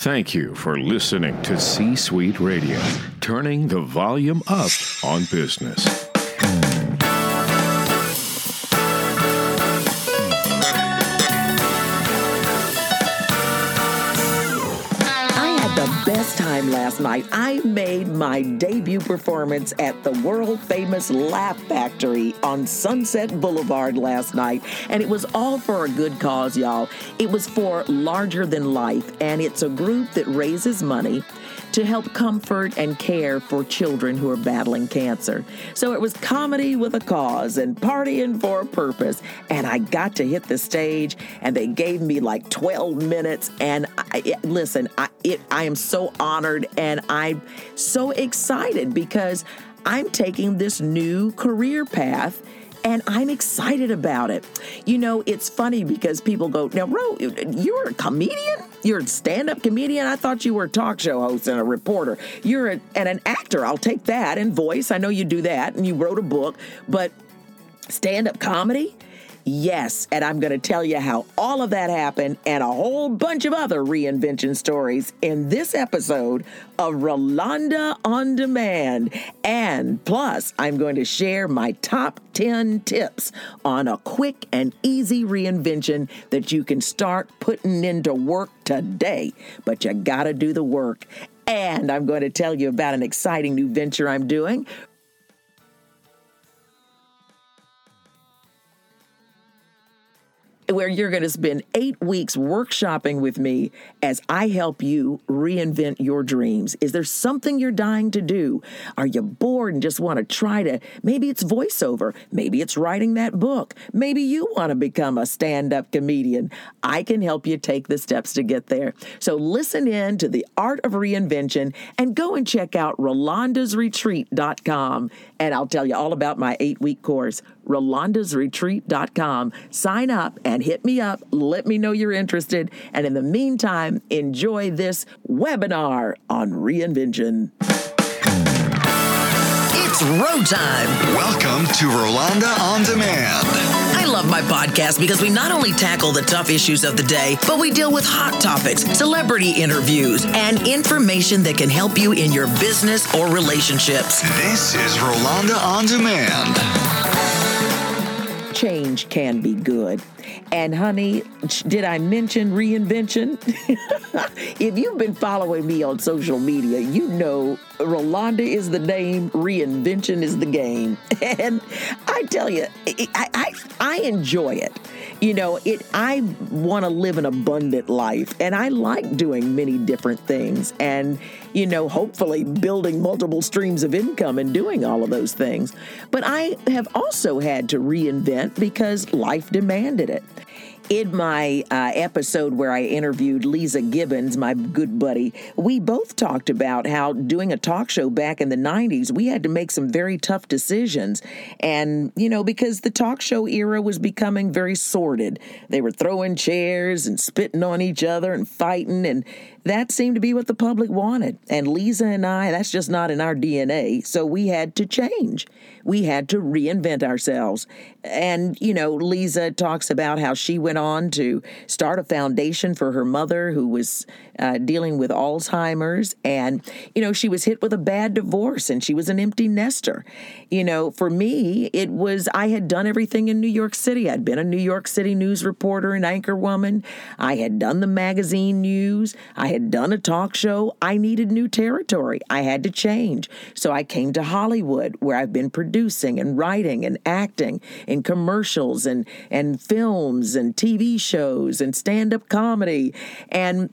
Thank you for listening to C Suite Radio, turning the volume up on business. Night. I made my debut performance at the world famous Laugh Factory on Sunset Boulevard last night, and it was all for a good cause, y'all. It was for Larger Than Life, and it's a group that raises money to help comfort and care for children who are battling cancer. So it was comedy with a cause and partying for a purpose. And I got to hit the stage, and they gave me like 12 minutes. And I, it- listen, I, it, I am so honored and I'm so excited because I'm taking this new career path and I'm excited about it. You know, it's funny because people go, Now, Ro, you're a comedian? You're a stand up comedian? I thought you were a talk show host and a reporter. You're a, and an actor. I'll take that. And voice. I know you do that. And you wrote a book. But stand up comedy? Yes, and I'm going to tell you how all of that happened and a whole bunch of other reinvention stories in this episode of Rolanda on Demand. And plus, I'm going to share my top 10 tips on a quick and easy reinvention that you can start putting into work today. But you got to do the work. And I'm going to tell you about an exciting new venture I'm doing where you're going to spend eight weeks workshopping with me as I help you reinvent your dreams. Is there something you're dying to do? Are you bored and just want to try to? Maybe it's voiceover. Maybe it's writing that book. Maybe you want to become a stand up comedian. I can help you take the steps to get there. So listen in to the art of reinvention and go and check out rolandasretreat.com. And I'll tell you all about my eight week course, rolandasretreat.com. Sign up and hit me up. Let me know you're interested. And in the meantime, enjoy this webinar on reinvention. It's row time. Welcome to Rolanda on Demand. I love my podcast because we not only tackle the tough issues of the day, but we deal with hot topics, celebrity interviews, and information that can help you in your business or relationships. This is Rolanda on Demand. Change can be good. And honey, did I mention reinvention? if you've been following me on social media, you know Rolanda is the name, reinvention is the game. And I tell you, I, I, I enjoy it. You know, it. I want to live an abundant life, and I like doing many different things, and you know, hopefully building multiple streams of income and doing all of those things. But I have also had to reinvent because life demanded it in my uh, episode where I interviewed Leeza Gibbons, my good buddy, we both talked about how doing a talk show back in the 90s, we had to make some very tough decisions. And, you know, because the talk show era was becoming very sordid. They were throwing chairs and spitting on each other and fighting. And that seemed to be what the public wanted. And Leeza and I, that's just not in our DNA. So we had to change. We had to reinvent ourselves. And, you know, Leeza talks about how she went on to start a foundation for her mother who was uh, dealing with Alzheimer's. And, you know, she was hit with a bad divorce and she was an empty nester. You know, for me, it was, I had done everything in New York City. I'd been a New York City news reporter and anchor woman. I had done the magazine news. I had done a talk show. I needed new territory. I had to change. So I came to Hollywood, where I've been producing and writing and acting in commercials and, and films and TV shows and stand up comedy. And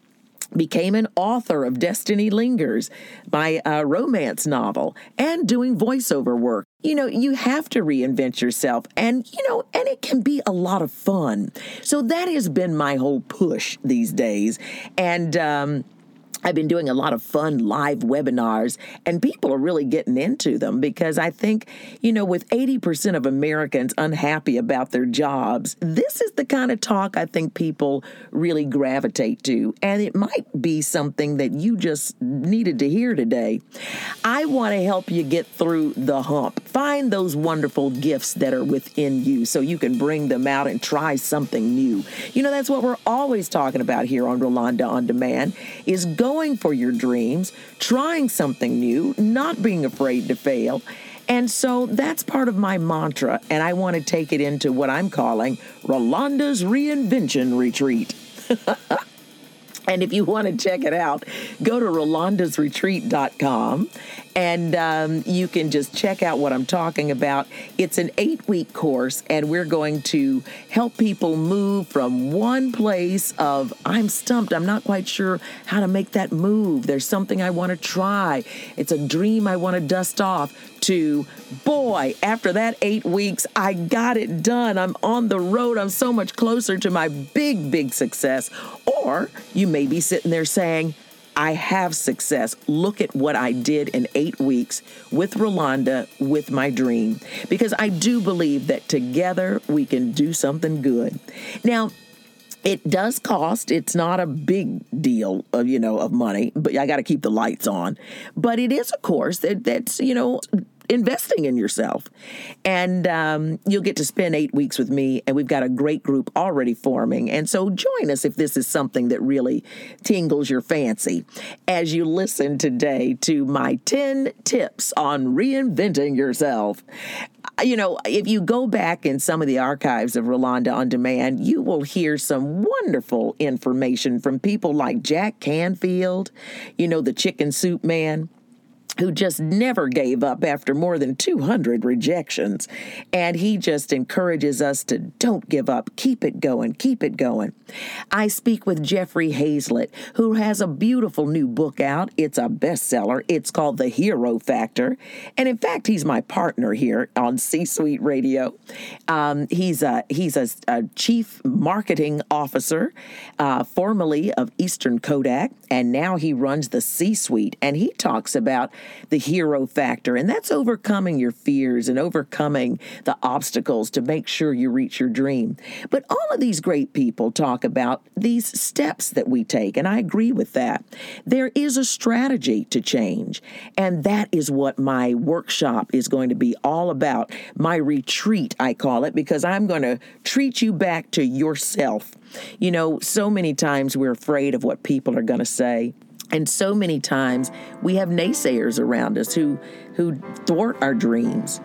became an author of Destiny Lingers, my uh, romance novel, and doing voiceover work. You know, you have to reinvent yourself, and you know, and it can be a lot of fun. So that has been my whole push these days, and um, I've been doing a lot of fun live webinars, and people are really getting into them because I think, you know, with 80% of Americans unhappy about their jobs, this is the kind of talk I think people really gravitate to. And it might be something that you just needed to hear today. I want to help you get through the hump. Find those wonderful gifts that are within you so you can bring them out and try something new. You know, that's what we're always talking about here on Rolanda On Demand is go going for your dreams, trying something new, not being afraid to fail. And so that's part of my mantra, and I want to take it into what I'm calling Rolanda's Reinvention Retreat. And if you want to check it out, go to rolandasretreat.com and um, you can just check out what I'm talking about. It's an eight week course, and we're going to help people move from one place of, I'm stumped, I'm not quite sure how to make that move. There's something I want to try, it's a dream I want to dust off, to, boy, after that eight weeks, I got it done. I'm on the road. I'm so much closer to my big, big success. Or you may be sitting there saying, I have success. Look at what I did in eight weeks with Rolanda, with my dream. Because I do believe that together we can do something good. Now, it does cost. It's not a big deal of you know of money, but I got to keep the lights on. But it is a course that that's you know investing in yourself. And um, you'll get to spend eight weeks with me, and we've got a great group already forming. And so join us if this is something that really tingles your fancy as you listen today to my 10 tips on reinventing yourself. You know, if you go back in some of the archives of Rolanda on Demand, you will hear some wonderful information from people like Jack Canfield, you know, the chicken soup man who just never gave up after more than 200 rejections. And he just encourages us to don't give up, keep it going, keep it going. I speak with Jeffrey Hayzlett, who has a beautiful new book out. It's a bestseller. It's called The Hero Factor. And in fact, he's my partner here on C Suite Radio. Um, he's a, he's a, a chief marketing officer, uh, formerly of Eastman Kodak, and now he runs the C Suite. And he talks about the hero factor. And that's overcoming your fears and overcoming the obstacles to make sure you reach your dream. But all of these great people talk about these steps that we take. And I agree with that. There is a strategy to change. And that is what my workshop is going to be all about. My retreat, I call it, because I'm going to treat you back to yourself. You know, so many times we're afraid of what people are going to say. And so many times we have naysayers around us who, who thwart our dreams.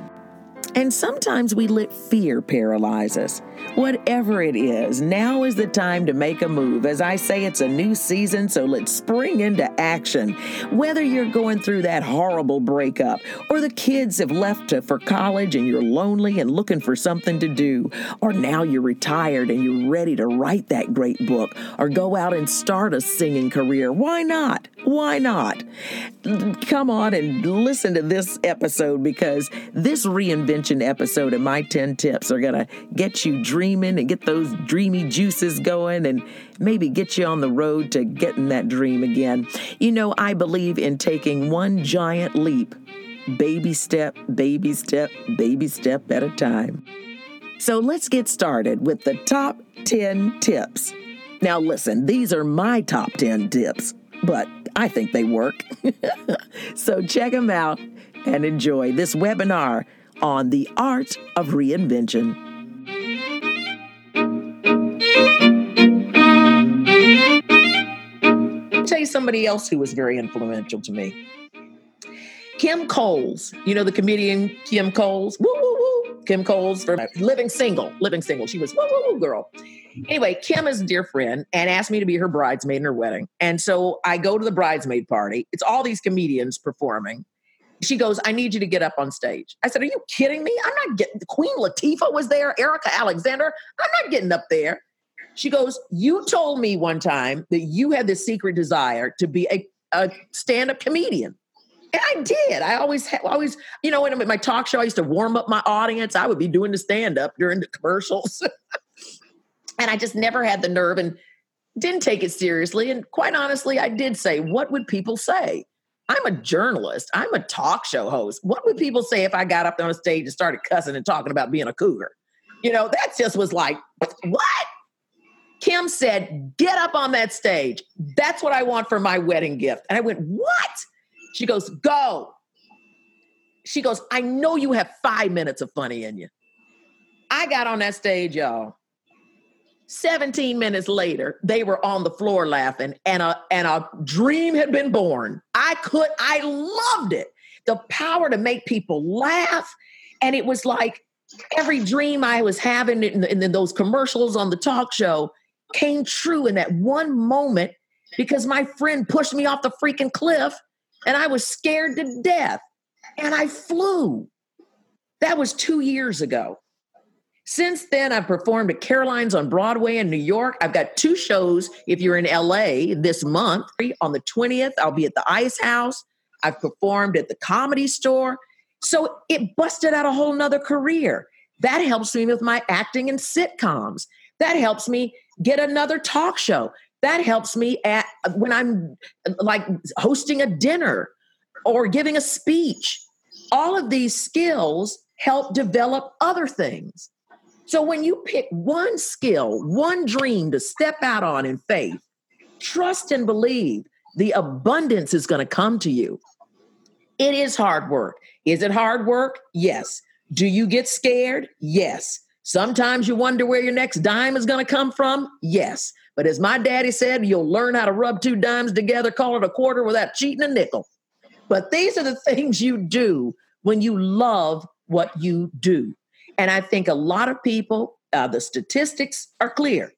And sometimes we let fear paralyze us. Whatever it is, now is the time to make a move. As I say, it's a new season, so let's spring into action. Whether you're going through that horrible breakup, or the kids have left to, for college and you're lonely and looking for something to do, or now you're retired and you're ready to write that great book, or go out and start a singing career, why not? Why not? Come on and listen to this episode because this reinvention episode of my 10 tips are going to get you dreaming and get those dreamy juices going and maybe get you on the road to getting that dream again. You know, I believe in taking one giant leap, baby step, baby step, baby step at a time. So let's get started with the top 10 tips. Now, listen, these are my top 10 tips, but I think they work. so check them out and enjoy this webinar on the art of reinvention. tell you somebody else who was very influential to me. Kim Coles, you know the comedian Kim Coles? Woo. Kim Coles for Living Single. Living Single. She was woo, woo, woo, girl. Anyway, Kim is a dear friend and asked me to be her bridesmaid in her wedding. And so I go to the bridesmaid party. It's all these comedians performing. She goes, I need you to get up on stage. I said, Are you kidding me? I'm not getting Queen Latifah was there, Erika Alexander. I'm not getting up there. She goes, You told me one time that you had this secret desire to be a, a stand up comedian. And I did. I always, ha- always, you know, in my talk show, I used to warm up my audience. I would be doing the stand up during the commercials. and I just never had the nerve. And didn't take it seriously. And quite honestly, I did say, what would people say? I'm a journalist. I'm a talk show host. What would people say if I got up on a stage and started cussing and talking about being a cougar? You know, that just was like, what? Kim said, get up on that stage. That's what I want for my wedding gift. And I went, what? She goes, go. She goes, I know you have five minutes of funny in you. I got on that stage, y'all. 17 minutes later, they were on the floor laughing, and a and a dream had been born. I could, I loved it. The power to make people laugh. And it was like every dream I was having in, in those commercials on the talk show came true in that one moment because my friend pushed me off the freaking cliff and I was scared to death and I flew. That was two years ago. Since then, I've performed at Caroline's on Broadway in New York. I've got two shows if you're in LA this month. On the 20th, I'll be at the Ice House. I've performed at the Comedy Store. So it busted out a whole nother career. That helps me with my acting and sitcoms. That helps me get another talk show. That helps me at when I'm like hosting a dinner or giving a speech. All of these skills help develop other things. So when you pick one skill, one dream to step out on in faith, trust and believe the abundance is going to come to you. It is hard work. Is it hard work? Yes. Do you get scared? Yes. Sometimes you wonder where your next dime is going to come from? Yes. But as my daddy said, you'll learn how to rub two dimes together, call it a quarter without cheating a nickel. But these are the things you do when you love what you do. And I think a lot of people, uh, the statistics are clear.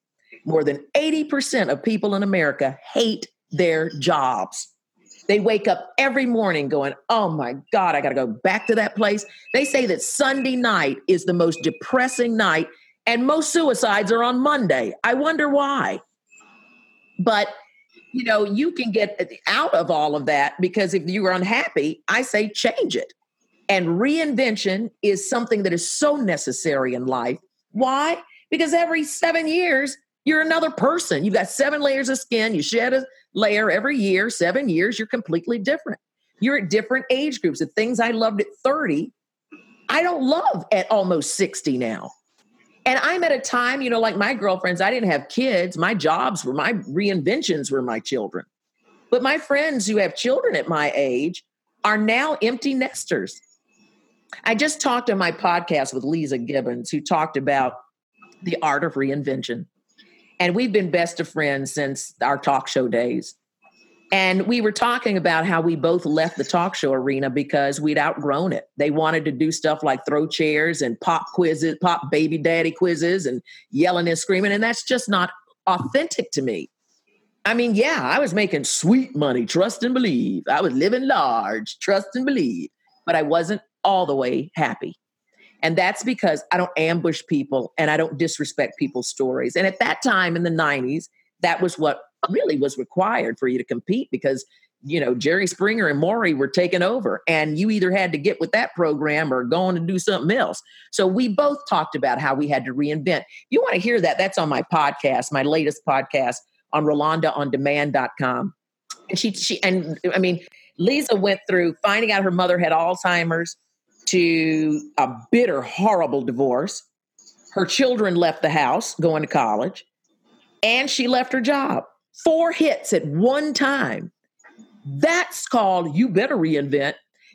More than 80% of people in America hate their jobs. They wake up every morning going, Oh my God, I got to go back to that place. They say that Sunday night is the most depressing night, and most suicides are on Monday. I wonder why. But you know, you can get out of all of that because if you are unhappy, I say change it. And reinvention is something that is so necessary in life. Why? Because every seven years, you're another person. You've got seven layers of skin. You shed a layer every year, seven years, you're completely different. You're at different age groups. The things I loved at 30, I don't love at almost 60 now. And I'm at a time, you know, like my girlfriends, I didn't have kids. My jobs were my reinventions were my children. But my friends who have children at my age are now empty nesters. I just talked on my podcast with Leeza Gibbons, who talked about the art of reinvention. And we've been best of friends since our talk show days. And we were talking about how we both left the talk show arena because we'd outgrown it. They wanted to do stuff like throw chairs and pop quizzes, pop baby daddy quizzes, and yelling and screaming. And that's just not authentic to me. I mean, yeah, I was making sweet money, trust and believe. I was living large, trust and believe, but I wasn't all the way happy. And that's because I don't ambush people and I don't disrespect people's stories. And at that time in the 90s, that was what really was required for you to compete because you know Jerry Springer and Maury were taking over and you either had to get with that program or go on to do something else. So we both talked about how we had to reinvent. You want to hear that, that's on my podcast, my latest podcast on RolandaOnDemand.com. And she she and I mean Leeza went through finding out her mother had Alzheimer's, to a bitter, horrible divorce. Her children left the house going to college, and she left her job. Four hits at one time. That's called you better reinvent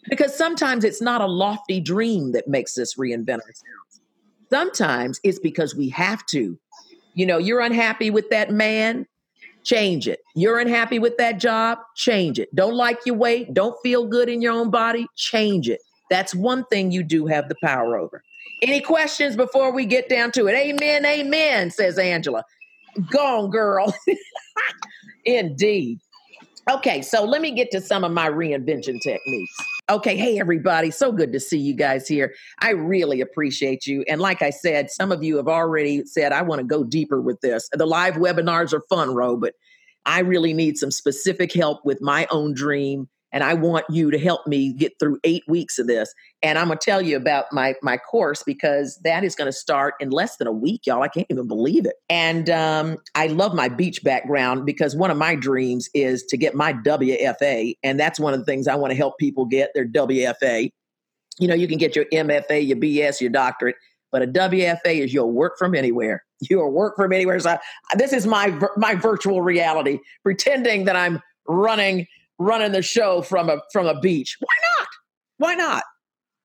because sometimes it's not a lofty dream that makes us reinvent ourselves. Sometimes it's because we have to. You know, you're unhappy with that man, change it. You're unhappy with that job, change it. Don't like your weight, don't feel good in your own body, change it. That's one thing you do have the power over. Any questions before we get down to it? Amen, amen, says Angela. Go on, girl. Indeed. Okay, so let me get to some of my reinvention techniques. Okay, hey everybody, so good to see you guys here. I really appreciate you. And like I said, some of you have already said, I want to go deeper with this. The live webinars are fun, Ro, but I really need some specific help with my own dream and I want you to help me get through eight weeks of this. And I'm gonna tell you about my my course because that is gonna start in less than a week, y'all. I can't even believe it. And um, I love my beach background because one of my dreams is to get my WFA, and that's one of the things I want to help people get their WFA. You know, you can get your MFA, your BS, your doctorate, but a WFA is your work from anywhere. Your work from anywhere. So this is my my virtual reality, pretending that I'm running running the show from a from a beach. Why not? Why not?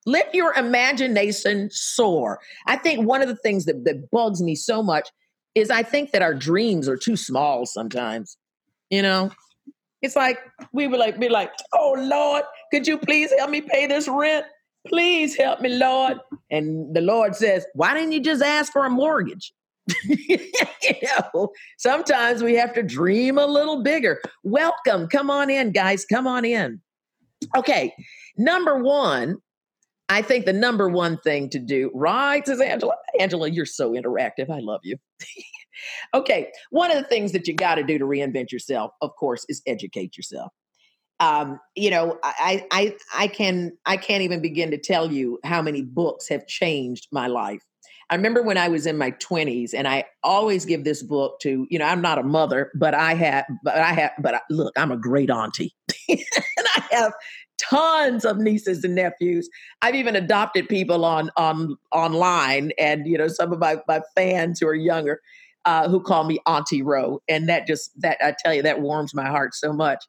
Let your imagination soar. I think one of the things that, that bugs me so much is I think that our dreams are too small sometimes. You know, it's like we would like be like, "Oh Lord, could you please help me pay this rent? Please help me, Lord." And the Lord says, "Why didn't you just ask for a mortgage?" you know, sometimes we have to dream a little bigger. Welcome. Come on in, guys. Come on in. Okay. Number one, I think the number one thing to do, right, says Angela. Angela, you're so interactive. I love you. okay. One of the things that you got to do to reinvent yourself, of course, is educate yourself. Um, you know, I, I, I can, I can't even begin to tell you how many books have changed my life I remember when I was in my 20s, and I always give this book to, you know, I'm not a mother, but I have, but I have, but I, look, I'm a great auntie. and I have tons of nieces and nephews. I've even adopted people on on online, and you know, some of my, my fans who are younger uh, who call me Auntie Roe. And that just that I tell you, that warms my heart so much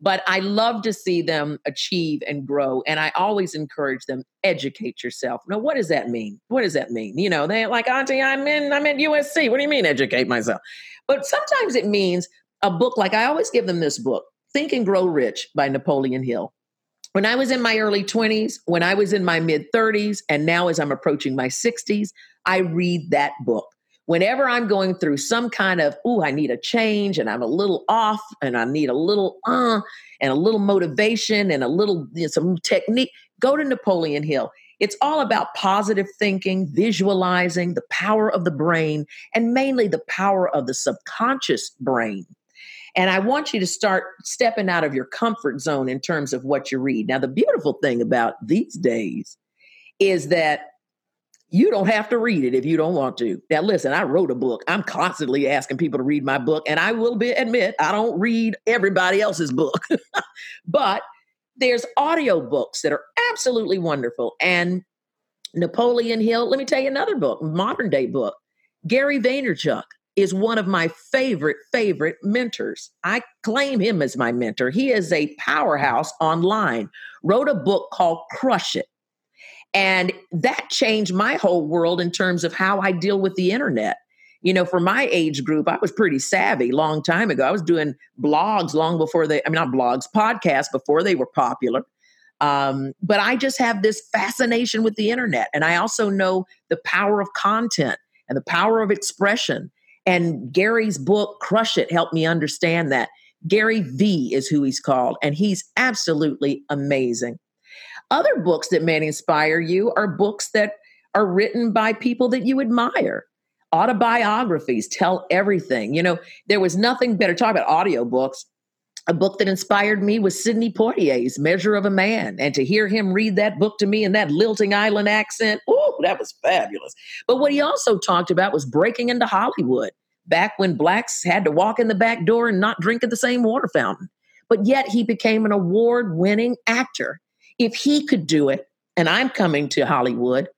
but I love to see them achieve and grow. And I always encourage them, educate yourself. Now, what does that mean? What does that mean? You know, they're like, Auntie, I'm in, I'm at USC. What do you mean educate myself? But sometimes it means a book like I always give them this book, Think and Grow Rich by Napoleon Hill. When I was in my early 20s, when I was in my mid 30s, and now as I'm approaching my 60s, I read that book whenever I'm going through some kind of, oh, I need a change and I'm a little off and I need a little uh and a little motivation and a little you know, some technique, go to Napoleon Hill. It's all about positive thinking, visualizing the power of the brain, and mainly the power of the subconscious brain. And I want you to start stepping out of your comfort zone in terms of what you read. Now, the beautiful thing about these days is that you don't have to read it if you don't want to. Now, listen, I wrote a book. I'm constantly asking people to read my book, and I will be, admit I don't read everybody else's book, but there's audio books that are absolutely wonderful. And Napoleon Hill, let me tell you another book, modern day book. Gary Vaynerchuk is one of my favorite, favorite mentors. I claim him as my mentor. He is a powerhouse online, wrote a book called Crush It and that changed my whole world in terms of how I deal with the internet. You know, for my age group, I was pretty savvy long time ago. I was doing blogs long before they, I mean, not blogs, podcasts before they were popular. Um, but I just have this fascination with the internet. And I also know the power of content and the power of expression. And Gary's book, Crush It, helped me understand that. Gary V is who he's called, and he's absolutely amazing. Other books that may inspire you are books that are written by people that you admire. Autobiographies tell everything. You know, there was nothing better. Talk about audiobooks. A book that inspired me was Sidney Poitier's Measure of a Man. And to hear him read that book to me in that lilting island accent, oh, that was fabulous. But what he also talked about was breaking into Hollywood back when blacks had to walk in the back door and not drink at the same water fountain. But yet he became an award winning actor. If he could do it, and I'm coming to Hollywood,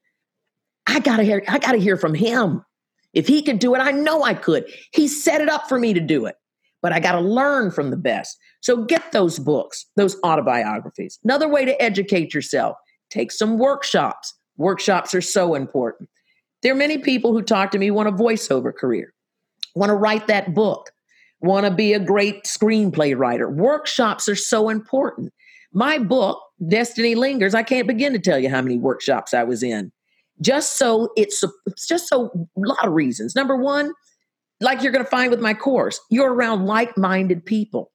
I gotta hear, I gotta hear from him. If he could do it, I know I could. He set it up for me to do it. But I gotta learn from the best. So get those books, those autobiographies. Another way to educate yourself, take some workshops. Workshops are so important. There are many people who talk to me want a voiceover career, want to write that book, want to be a great screenplay writer. Workshops are so important. My book, Destiny Lingers, I can't begin to tell you how many workshops I was in. Just so it's, just so a lot of reasons. Number one, like you're going to find with my course, you're around like minded people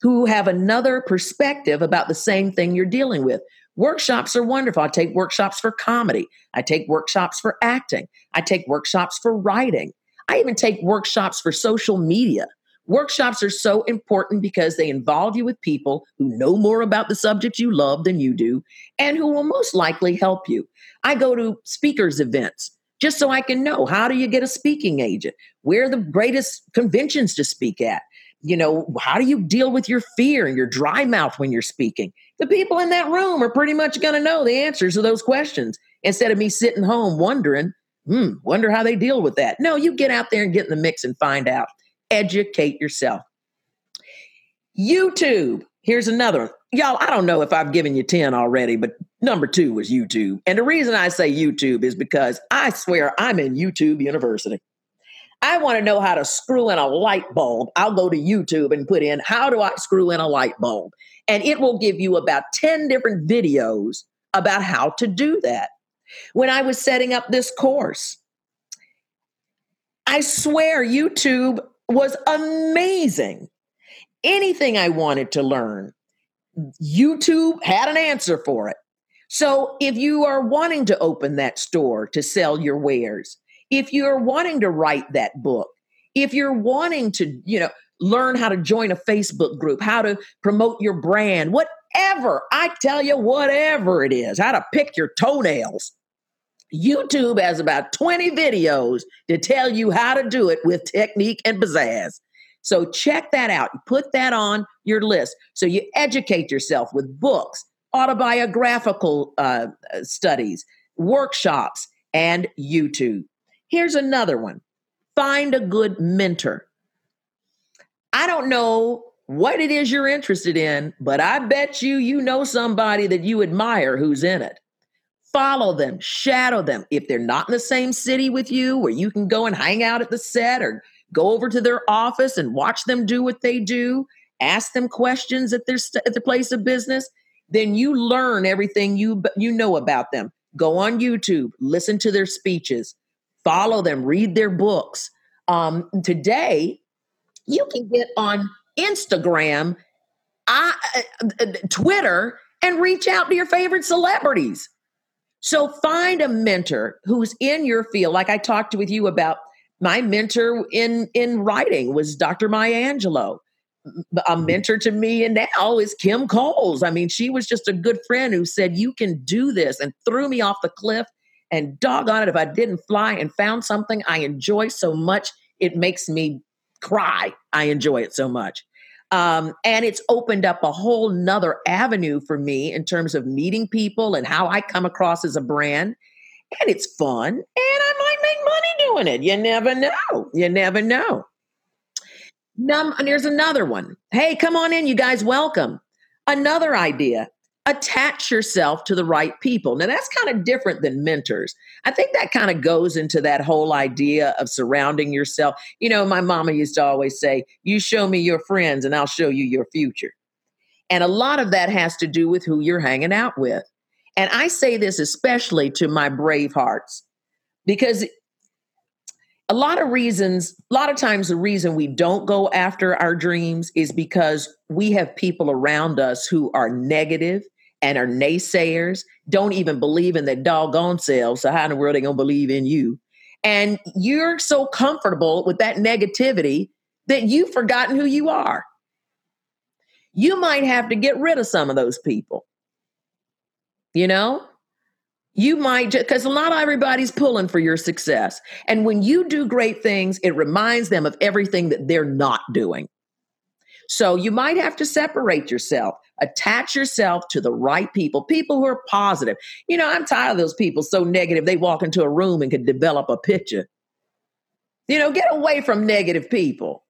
who have another perspective about the same thing you're dealing with. Workshops are wonderful. I take workshops for comedy, I take workshops for acting, I take workshops for writing, I even take workshops for social media Workshops are so important because they involve you with people who know more about the subject you love than you do and who will most likely help you. I go to speakers events just so I can know how do you get a speaking agent? Where are the greatest conventions to speak at? You know, how do you deal with your fear and your dry mouth when you're speaking? The people in that room are pretty much going to know the answers to those questions instead of me sitting home wondering, hmm, wonder how they deal with that. No, you get out there and get in the mix and find out. Educate yourself. YouTube. Here's another. Y'all, I don't know if I've given you 10 already, but number two was YouTube. And the reason I say YouTube is because I swear I'm in YouTube University. I want to know how to screw in a light bulb. I'll go to YouTube and put in how do I screw in a light bulb? And it will give you about 10 different videos about how to do that. When I was setting up this course, I swear YouTube was amazing. Anything I wanted to learn, YouTube had an answer for it. So if you are wanting to open that store to sell your wares, if you're wanting to write that book, if you're wanting to, you know, learn how to join a Facebook group, how to promote your brand, whatever, I tell you, whatever it is, how to pick your toenails. YouTube has about 20 videos to tell you how to do it with technique and pizzazz. So check that out. Put that on your list. So you educate yourself with books, autobiographical uh, studies, workshops, and YouTube. Here's another one find a good mentor. I don't know what it is you're interested in, but I bet you you know somebody that you admire who's in it follow them, shadow them. If they're not in the same city with you, where you can go and hang out at the set or go over to their office and watch them do what they do, ask them questions at their st- at their place of business, then you learn everything you you know about them. Go on YouTube, listen to their speeches, follow them, read their books. Um, today, you can get on Instagram, I, uh, uh, Twitter, and reach out to your favorite celebrities. So find a mentor who's in your field. Like I talked with you about my mentor in in writing was Dr. Maya Angelou. A mm-hmm. mentor to me and now is Kim Coles. I mean, she was just a good friend who said, You can do this and threw me off the cliff. And doggone it, if I didn't fly and found something I enjoy so much, it makes me cry. I enjoy it so much. Um, and it's opened up a whole nother avenue for me in terms of meeting people and how I come across as a brand. And it's fun. And I might make money doing it. You never know. You never know. Num- and here's another one. Hey, come on in, you guys. Welcome. Another idea attach yourself to the right people. Now, that's kind of different than mentors. I think that kind of goes into that whole idea of surrounding yourself. You know, my mama used to always say, You show me your friends, and I'll show you your future. And a lot of that has to do with who you're hanging out with. And I say this especially to my brave hearts because a lot of reasons, a lot of times, the reason we don't go after our dreams is because we have people around us who are negative and are naysayers, don't even believe in their doggone selves. So, how in the world are they going to believe in you? And you're so comfortable with that negativity that you've forgotten who you are. You might have to get rid of some of those people. You know, you might just because not everybody's pulling for your success. And when you do great things, it reminds them of everything that they're not doing. So you might have to separate yourself, attach yourself to the right people, people who are positive. You know, I'm tired of those people so negative, they walk into a room and can develop a picture. You know, get away from negative people.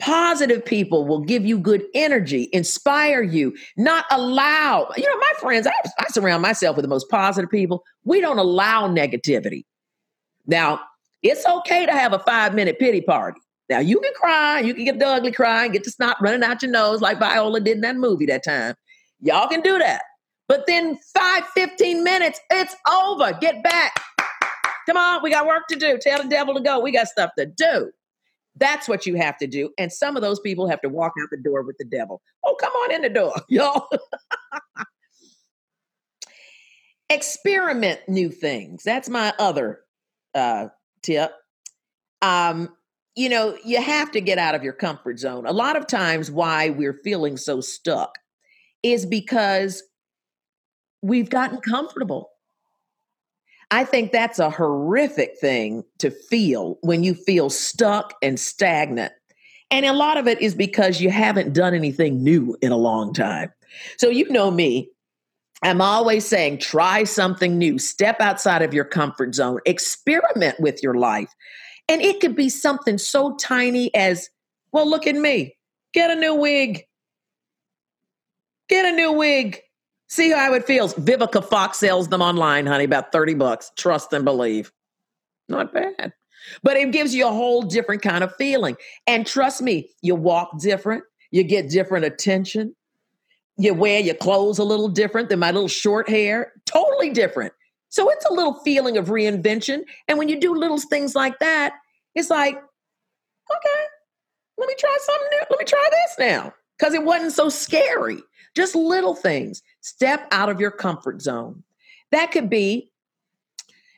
Positive people will give you good energy, inspire you, not allow. You know, my friends, I, I surround myself with the most positive people. We don't allow negativity. Now, it's okay to have a five minute pity party. Now you can cry, you can get the ugly cry and get the snot running out your nose like Viola did in that movie that time. Y'all can do that. But then five, 15 minutes, it's over. Get back. Come on, we got work to do. Tell the devil to go. We got stuff to do. That's what you have to do. And some of those people have to walk out the door with the devil. Oh, come on in the door, y'all. Experiment new things. That's my other uh, tip. Um, you know, you have to get out of your comfort zone. A lot of times, why we're feeling so stuck is because we've gotten comfortable. I think that's a horrific thing to feel when you feel stuck and stagnant. And a lot of it is because you haven't done anything new in a long time. So, you know me, I'm always saying try something new, step outside of your comfort zone, experiment with your life. And it could be something so tiny as, well, look at me, get a new wig. Get a new wig. See how it feels. Vivica Fox sells them online, honey, about 30 bucks. Trust and believe. Not bad. But it gives you a whole different kind of feeling. And trust me, you walk different, you get different attention, you wear your clothes a little different than my little short hair, totally different. So it's a little feeling of reinvention. And when you do little things like that, it's like, okay, let me try something new. Let me try this now. Because it wasn't so scary. Just little things. Step out of your comfort zone. That could be,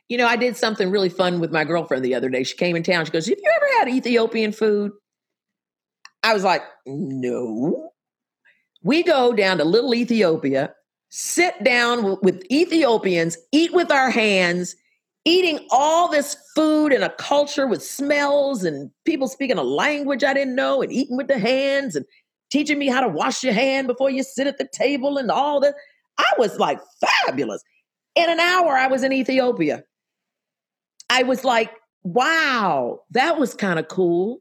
you know, I did something really fun with my girlfriend the other day. She came in town. She goes, Have you ever had Ethiopian food? I was like, No. We go down to little Ethiopia, sit down with Ethiopians, eat with our hands, eating all this food and a culture with smells and people speaking a language I didn't know and eating with the hands and teaching me how to wash your hand before you sit at the table and all that. I was like fabulous. In an hour, I was in Ethiopia. I was like, wow, that was kind of cool.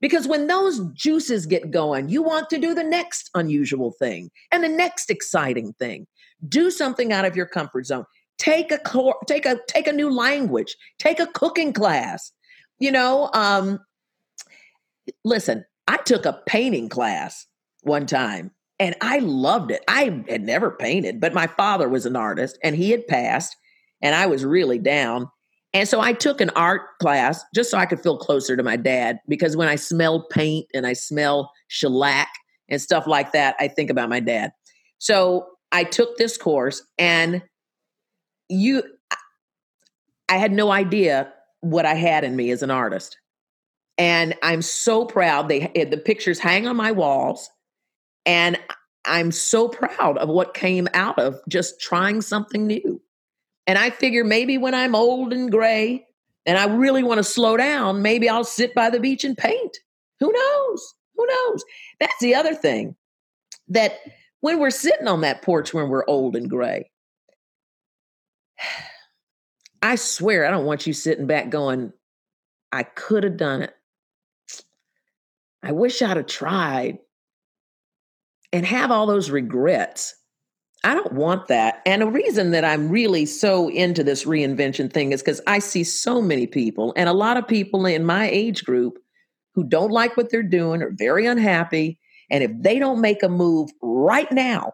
Because when those juices get going, you want to do the next unusual thing and the next exciting thing. Do something out of your comfort zone. Take a take a take a new language. Take a cooking class. You know, um, listen, I took a painting class one time and I loved it. I had never painted, but my father was an artist and he had passed and I was really down. And so I took an art class just so I could feel closer to my dad because when I smell paint and I smell shellac and stuff like that, I think about my dad. So I took this course and you I had no idea what I had in me as an artist. And I'm so proud. They eh, the pictures hang on my walls, and I'm so proud of what came out of just trying something new. And I figure maybe when I'm old and gray and I really want to slow down, maybe I'll sit by the beach and paint. Who knows? Who knows? That's the other thing that when we're sitting on that porch when we're old and gray, I swear I don't want you sitting back going, I could have done it. I wish I'd have tried and have all those regrets. I don't want that. And the reason that I'm really so into this reinvention thing is because I see so many people and a lot of people in my age group who don't like what they're doing, are very unhappy. And if they don't make a move right now,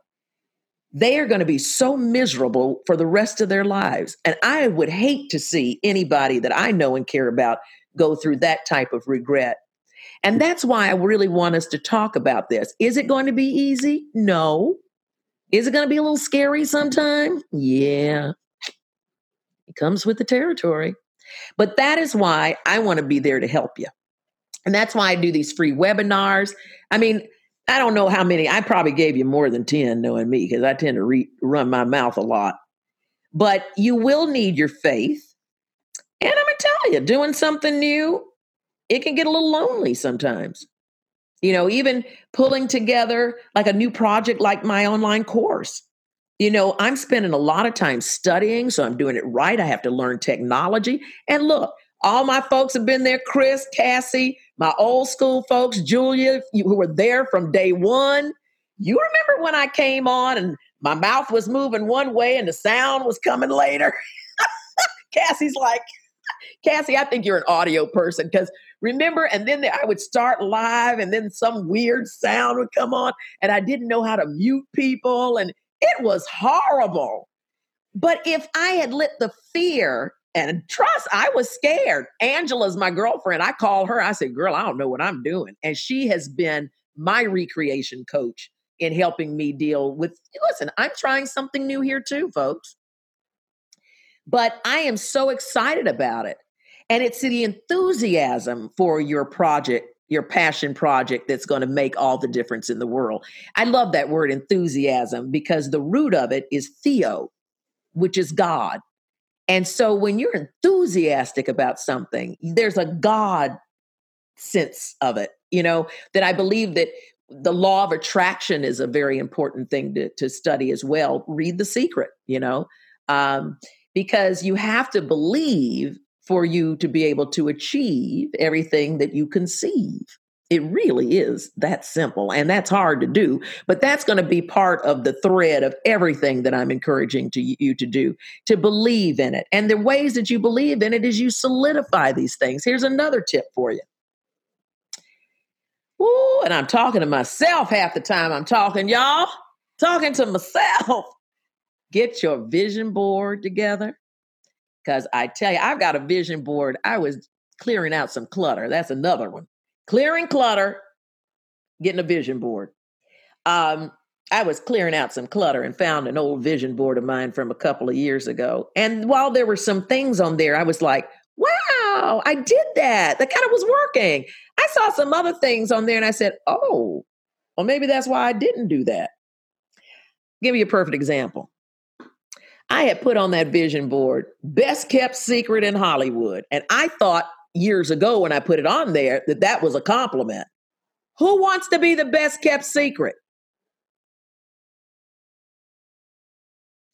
they are going to be so miserable for the rest of their lives. And I would hate to see anybody that I know and care about go through that type of regret and that's why I really want us to talk about this. Is it going to be easy? No. Is it going to be a little scary sometime? Yeah. It comes with the territory. But that is why I want to be there to help you. And that's why I do these free webinars. I mean, I don't know how many, I probably gave you more than 10 knowing me because I tend to re- run my mouth a lot. But you will need your faith. And I'm going to tell you, doing something new it can get a little lonely sometimes. You know, even pulling together like a new project like my online course. You know, I'm spending a lot of time studying, so I'm doing it right. I have to learn technology. And look, all my folks have been there Chris, Cassie, my old school folks, Julia, who were there from day one. You remember when I came on and my mouth was moving one way and the sound was coming later? Cassie's like, Cassie, I think you're an audio person because remember, and then I would start live and then some weird sound would come on and I didn't know how to mute people and it was horrible. But if I had lit the fear and trust, I was scared. Angela's my girlfriend. I call her, I said, Girl, I don't know what I'm doing. And she has been my recreation coach in helping me deal with, listen, I'm trying something new here too, folks. But I am so excited about it. And it's the enthusiasm for your project, your passion project, that's going to make all the difference in the world. I love that word enthusiasm because the root of it is theo, which is God. And so when you're enthusiastic about something, there's a God sense of it, you know, that I believe that the law of attraction is a very important thing to, to study as well. Read The Secret, you know, um, because you have to believe for you to be able to achieve everything that you conceive. It really is that simple, and that's hard to do. But that's going to be part of the thread of everything that I'm encouraging to you to do to believe in it. And the ways that you believe in it is you solidify these things. Here's another tip for you. Ooh, and I'm talking to myself half the time I'm talking, y'all. Talking to myself. Get your vision board together. Because I tell you, I've got a vision board. I was clearing out some clutter. That's another one. Clearing clutter, getting a vision board. Um, I was clearing out some clutter and found an old vision board of mine from a couple of years ago. And while there were some things on there, I was like, wow, I did that. That kind of was working. I saw some other things on there and I said, oh, well, maybe that's why I didn't do that. Give you a perfect example. I had put on that vision board, best kept secret in Hollywood. And I thought years ago when I put it on there that that was a compliment. Who wants to be the best kept secret?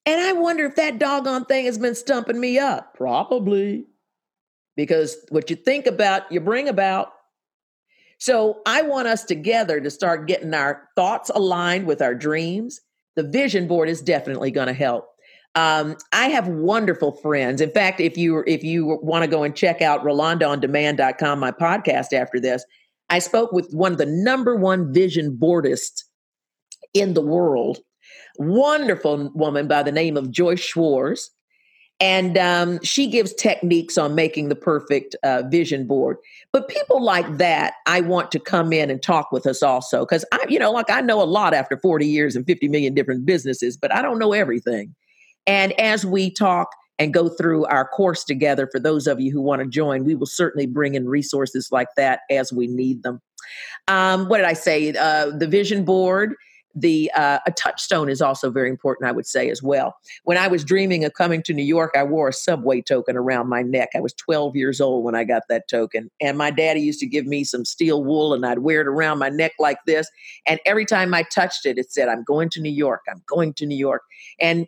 And I wonder if that doggone thing has been stumping me up. Probably. Because what you think about, you bring about. So I want us together to start getting our thoughts aligned with our dreams. The vision board is definitely going to help. Um, I have wonderful friends. In fact, if you if you want to go and check out RolandaOnDemand.com, my podcast after this, I spoke with one of the number one vision boardists in the world, wonderful woman by the name of Joyce Schwartz. And um, she gives techniques on making the perfect uh, vision board. But people like that, I want to come in and talk with us also. Because I, you know, like I know a lot after 40 years and 50 million different businesses, but I don't know everything. And as we talk and go through our course together, for those of you who want to join, we will certainly bring in resources like that as we need them. Um, what did I say? Uh, the vision board. The uh, a touchstone is also very important, I would say as well. When I was dreaming of coming to New York, I wore a subway token around my neck. I was 12 years old when I got that token, and my daddy used to give me some steel wool, and I'd wear it around my neck like this. And every time I touched it, it said, "I'm going to New York. I'm going to New York." And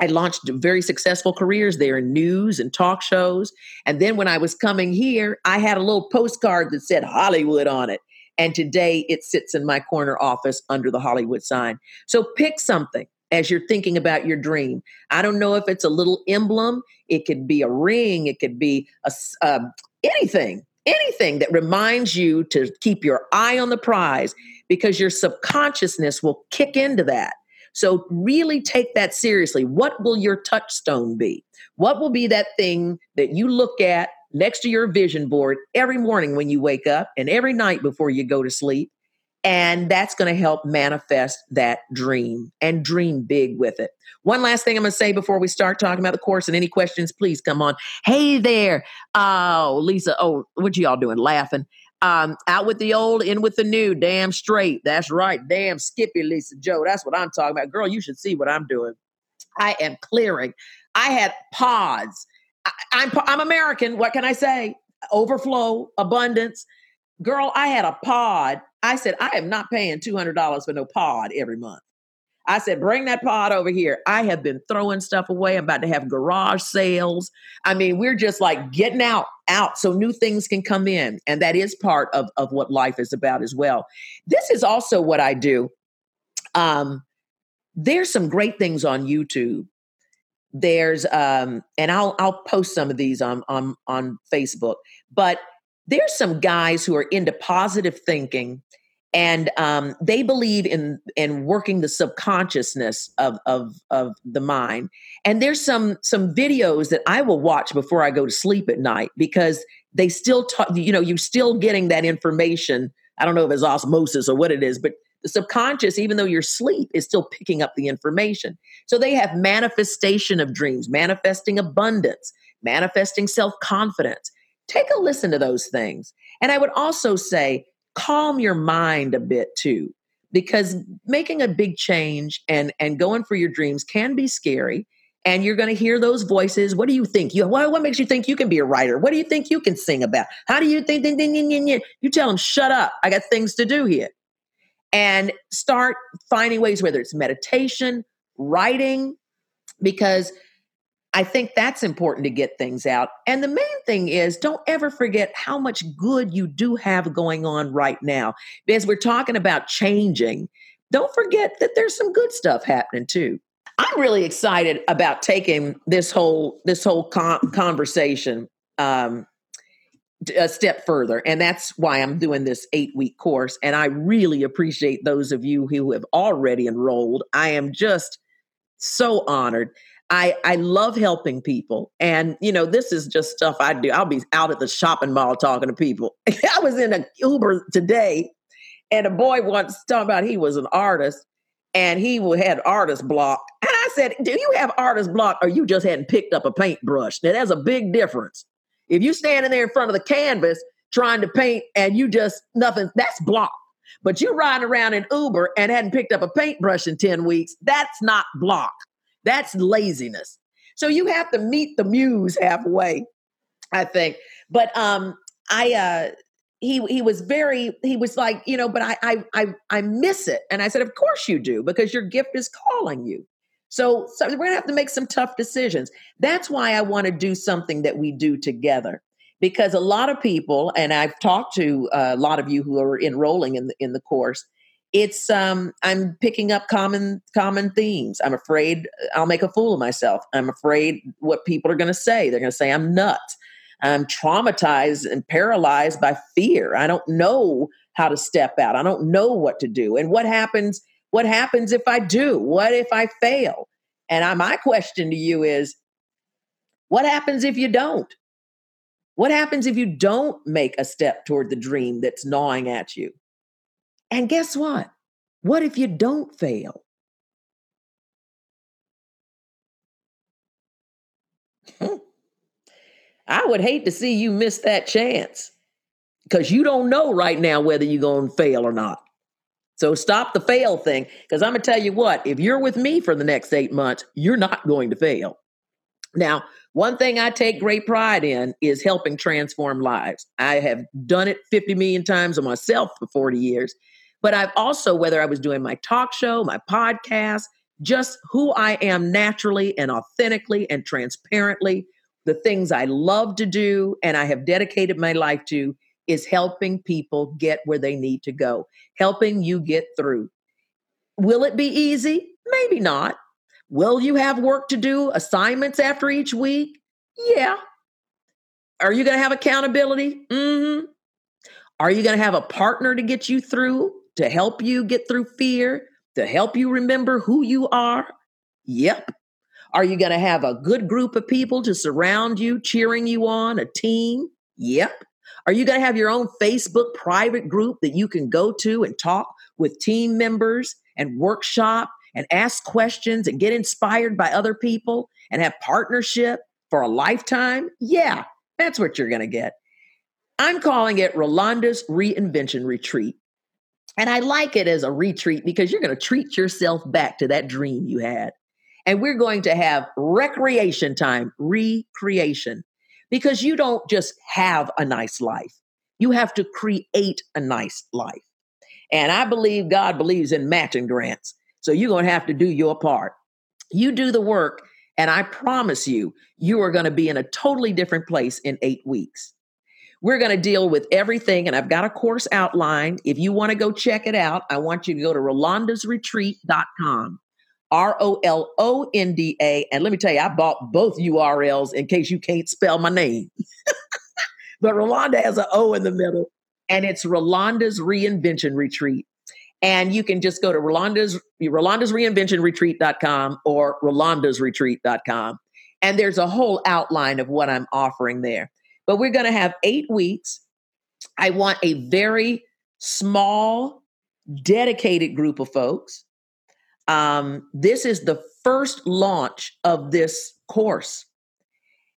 I launched very successful careers there in news and talk shows. And then when I was coming here, I had a little postcard that said Hollywood on it. And today it sits in my corner office under the Hollywood sign. So pick something as you're thinking about your dream. I don't know if it's a little emblem, it could be a ring, it could be a, uh, anything, anything that reminds you to keep your eye on the prize because your subconsciousness will kick into that so really take that seriously. What will your touchstone be? What will be that thing that you look at next to your vision board every morning when you wake up and every night before you go to sleep? And that's going to help manifest that dream and dream big with it. One last thing I'm going to say before we start talking about the course and any questions, please come on. Hey there. Oh, Lisa. Oh, what you all doing? Laughing. Um, out with the old, in with the new. Damn straight. That's right. Damn Skippy, Lisa Joe. That's what I'm talking about. Girl, you should see what I'm doing. I am clearing. I had pods. I, I'm I'm American. What can I say? Overflow, abundance. Girl, I had a pod. I said I am not paying two hundred dollars for no pod every month. I said, bring that pod over here. I have been throwing stuff away. I'm about to have garage sales. I mean, we're just like getting out, out so new things can come in. And that is part of, of what life is about as well. This is also what I do. Um, there's some great things on YouTube. There's um, and I'll I'll post some of these on on on Facebook, but there's some guys who are into positive thinking and um, they believe in in working the subconsciousness of, of of the mind and there's some some videos that i will watch before i go to sleep at night because they still talk you know you're still getting that information i don't know if it's osmosis or what it is but the subconscious even though you're asleep is still picking up the information so they have manifestation of dreams manifesting abundance manifesting self-confidence take a listen to those things. And I would also say, calm your mind a bit too, because making a big change and, and going for your dreams can be scary. And you're going to hear those voices. What do you think? You what, what makes you think you can be a writer? What do you think you can sing about? How do you think? Ding, ding, ding, ding, ding. You tell them, shut up. I got things to do here. And start finding ways, whether it's meditation, writing, because I think that's important to get things out. And the main thing is don't ever forget how much good you do have going on right now. As we're talking about changing, don't forget that there's some good stuff happening too. I'm really excited about taking this whole this whole con- conversation um, a step further, and that's why I'm doing this eight week course. And I really appreciate those of you who have already enrolled. I am just so honored. I I love helping people, and you know this is just stuff I do. I'll be out at the shopping mall talking to people. I was in an Uber today, and a boy once talking about he was an artist, and he had artist block. And I said, "Do you have artist block, or you just hadn't picked up a paintbrush?" Now there's a big difference. If you standing there in front of the canvas trying to paint, and you just nothing, that's block. But you riding around in Uber and hadn't picked up a paintbrush in 10 weeks, that's not block. That's laziness. So you have to meet the muse halfway, I think. But um I uh he he was very he was like, you know, but I I I I miss it. And I said, "Of course you do because your gift is calling you." So, so we're to have to make some tough decisions. That's why I want to do something that we do together because a lot of people, and I've talked to a lot of you who are enrolling in the, in the course, it's um, I'm picking up common common themes. I'm afraid I'll make a fool of myself. I'm afraid what people are going to say. They're going to say I'm nuts. I'm traumatized and paralyzed by fear. I don't know how to step out. I don't know what to do. And what happens? What happens if I do? What if I fail? And I, my question to you is, what happens if you don't? What happens if you don't make a step toward the dream that's gnawing at you? And guess what? What if you don't fail? I would hate to see you miss that chance because you don't know right now whether you're going to fail or not. So stop the fail thing because I'm going to tell you what, if you're with me for the next eight months, you're not going to fail. Now, one thing I take great pride in is helping transform lives. I have done it 50 million times on myself for 40 years, but I've also, whether I was doing my talk show, my podcast, just who I am naturally and authentically and transparently, the things I love to do and I have dedicated my life to is helping people get where they need to go, helping you get through. Will it be easy? Maybe not. Will you have work to do, assignments after each week? Yeah. Are you going to have accountability? Mm-hmm. Are you going to have a partner to get you through, to help you get through fear, to help you remember who you are? Yep. Are you going to have a good group of people to surround you, cheering you on, a team? Yep. Are you going to have your own Facebook private group that you can go to and talk with team members and workshop and ask questions and get inspired by other people and have partnership for a lifetime, yeah, that's what you're going to get. I'm calling it Rolanda's Reinvention Retreat. And I like it as a retreat because you're going to treat yourself back to that dream you had. And we're going to have recreation time, recreation, because you don't just have a nice life, you have to create a nice life. And I believe God believes in matching grants. So you're going to have to do your part. You do the work, and I promise you, you are going to be in a totally different place in eight weeks. We're going to deal with everything, and I've got a course outlined. If you want to go check it out, I want you to go to rolandasretreat.com. R O L O N D A. And let me tell you, I bought both URLs in case you can't spell my name. but Rolanda has an O in the middle, and it's Rolanda's Reinvention Retreat. And you can just go to Rolanda's, Rolanda's Reinvention Retreat.com or Rolanda's Retreat.com. And there's a whole outline of what I'm offering there. But we're going to have eight weeks. I want a very small, dedicated group of folks. Um, this is the first launch of this course.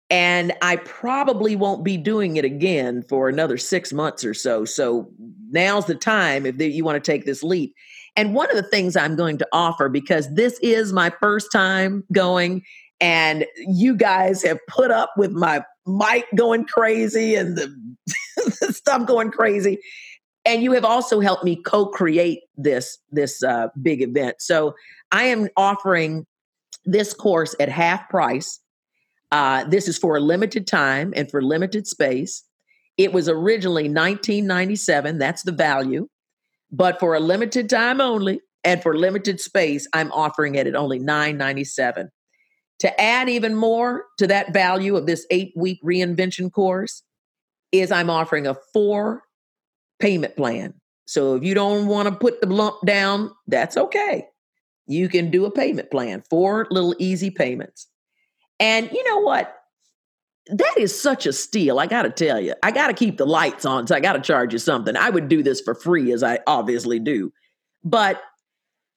And I probably won't be doing it again for another six months or so. So now's the time if you want to take this leap. And one of the things I'm going to offer, because this is my first time going, and you guys have put up with my mic going crazy and the, the stuff going crazy. And you have also helped me co-create this this uh, big event. So i am offering this course at half price. Uh, this is for a limited time and for limited space. It was originally 1997 that's the value. But for a limited time only and for limited space i'm offering it at only 997 to add even more to that value of this eight week reinvention course is i'm offering a four payment plan. So if you don't want to put the lump down, that's okay. You can do a payment plan, four little easy payments. And you know what? That is such a steal. I got to tell you, I got to keep the lights on. So I got to charge you something. I would do this for free, as I obviously do. But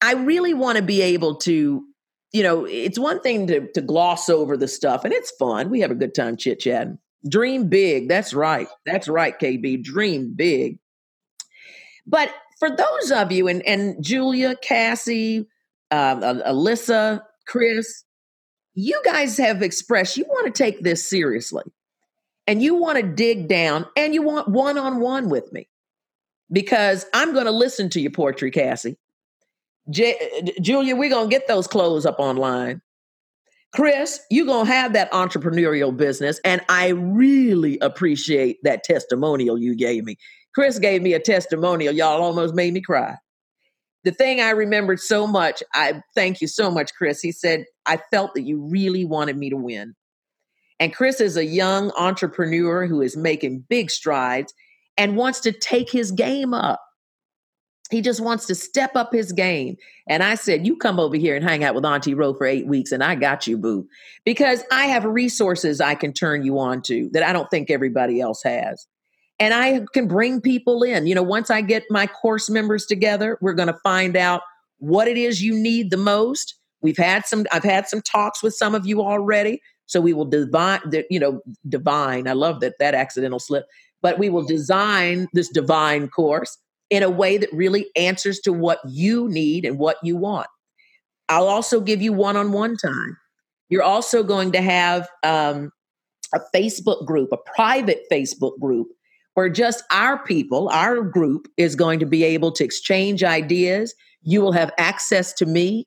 I really want to be able to, you know, it's one thing to, to gloss over the stuff, and it's fun. We have a good time chit chatting. Dream big. That's right. That's right, KB. Dream big. But for those of you, and, and Julia, Cassie, um, Alyssa, Chris, you guys have expressed you want to take this seriously and you want to dig down and you want one on one with me because I'm going to listen to your poetry, Cassie. J- Julia, we're going to get those clothes up online. Chris, you're going to have that entrepreneurial business. And I really appreciate that testimonial you gave me. Chris gave me a testimonial. Y'all almost made me cry. The thing I remembered so much, I thank you so much, Chris. He said, I felt that you really wanted me to win. And Chris is a young entrepreneur who is making big strides and wants to take his game up. He just wants to step up his game. And I said, You come over here and hang out with Auntie Ro for eight weeks, and I got you, boo. Because I have resources I can turn you on to that I don't think everybody else has and I can bring people in. You know, once I get my course members together, we're going to find out what it is you need the most. We've had some, I've had some talks with some of you already. So we will divine, you know, divine. I love that, that accidental slip, but we will design this divine course in a way that really answers to what you need and what you want. I'll also give you one on one time. You're also going to have um, a Facebook group, a private Facebook group where just our people, our group is going to be able to exchange ideas. You will have access to me.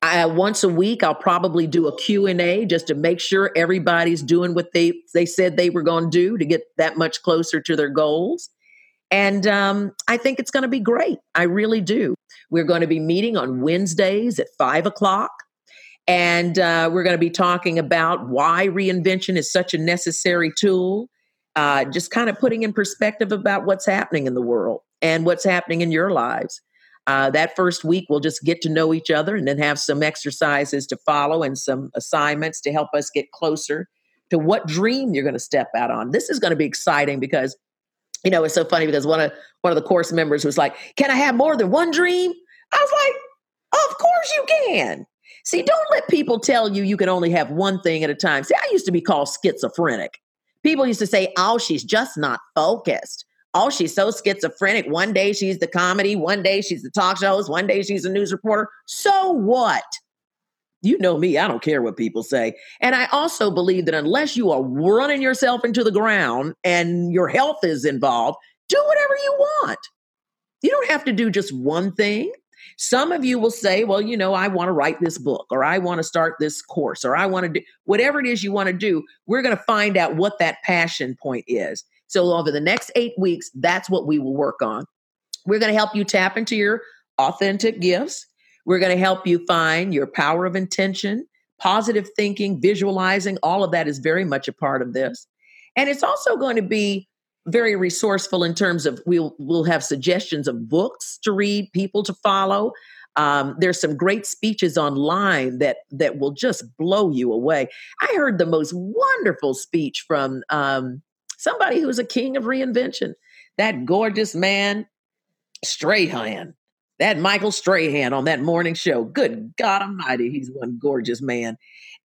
I, once a week, I'll probably do a Q&A just to make sure everybody's doing what they, they said they were going to do to get that much closer to their goals. And um, I think it's going to be great. I really do. We're going to be meeting on Wednesdays at five o'clock. And uh, we're going to be talking about why reinvention is such a necessary tool uh, just kind of putting in perspective about what's happening in the world and what's happening in your lives. Uh, that first week, we'll just get to know each other and then have some exercises to follow and some assignments to help us get closer to what dream you're going to step out on. This is going to be exciting because, you know, it's so funny because one of one of the course members was like, "Can I have more than one dream?" I was like, "Of course you can." See, don't let people tell you you can only have one thing at a time. See, I used to be called schizophrenic people used to say, oh, she's just not focused. Oh, she's so schizophrenic. One day she's the comedy, one day she's the talk shows, one day she's a news reporter. So what? You know me, I don't care what people say. And I also believe that unless you are running yourself into the ground and your health is involved, do whatever you want. You don't have to do just one thing. Some of you will say, well, you know, I want to write this book or I want to start this course or I want to do whatever it is you want to do. We're going to find out what that passion point is. So, over the next eight weeks, that's what we will work on. We're going to help you tap into your authentic gifts. We're going to help you find your power of intention, positive thinking, visualizing. All of that is very much a part of this. And it's also going to be very resourceful in terms of we'll we'll have suggestions of books to read, people to follow. Um, there's some great speeches online that that will just blow you away. I heard the most wonderful speech from um, somebody who's a king of reinvention. That gorgeous man, Strahan. That Michael Strahan on that morning show. Good God Almighty, he's one gorgeous man,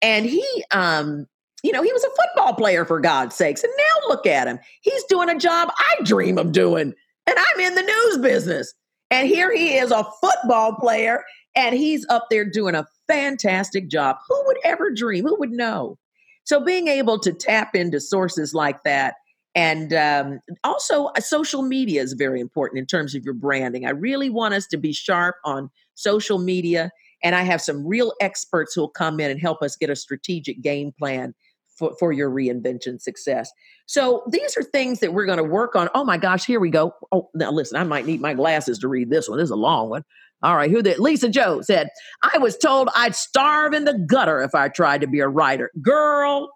and he um, you know, he was a football player for God's sakes. And now look at him. He's doing a job I dream of doing. And I'm in the news business. And here he is, a football player, and he's up there doing a fantastic job. Who would ever dream? Who would know? So being able to tap into sources like that and um, also, uh, social media is very important in terms of your branding. I really want us to be sharp on social media. And I have some real experts who will come in and help us get a strategic game plan for, for your reinvention success. So these are things that we're going to work on. Oh my gosh, here we go. Oh, now listen, I might need my glasses to read this one. This is a long one. All right, who that? Lisa Joe said, I was told I'd starve in the gutter if I tried to be a writer. Girl,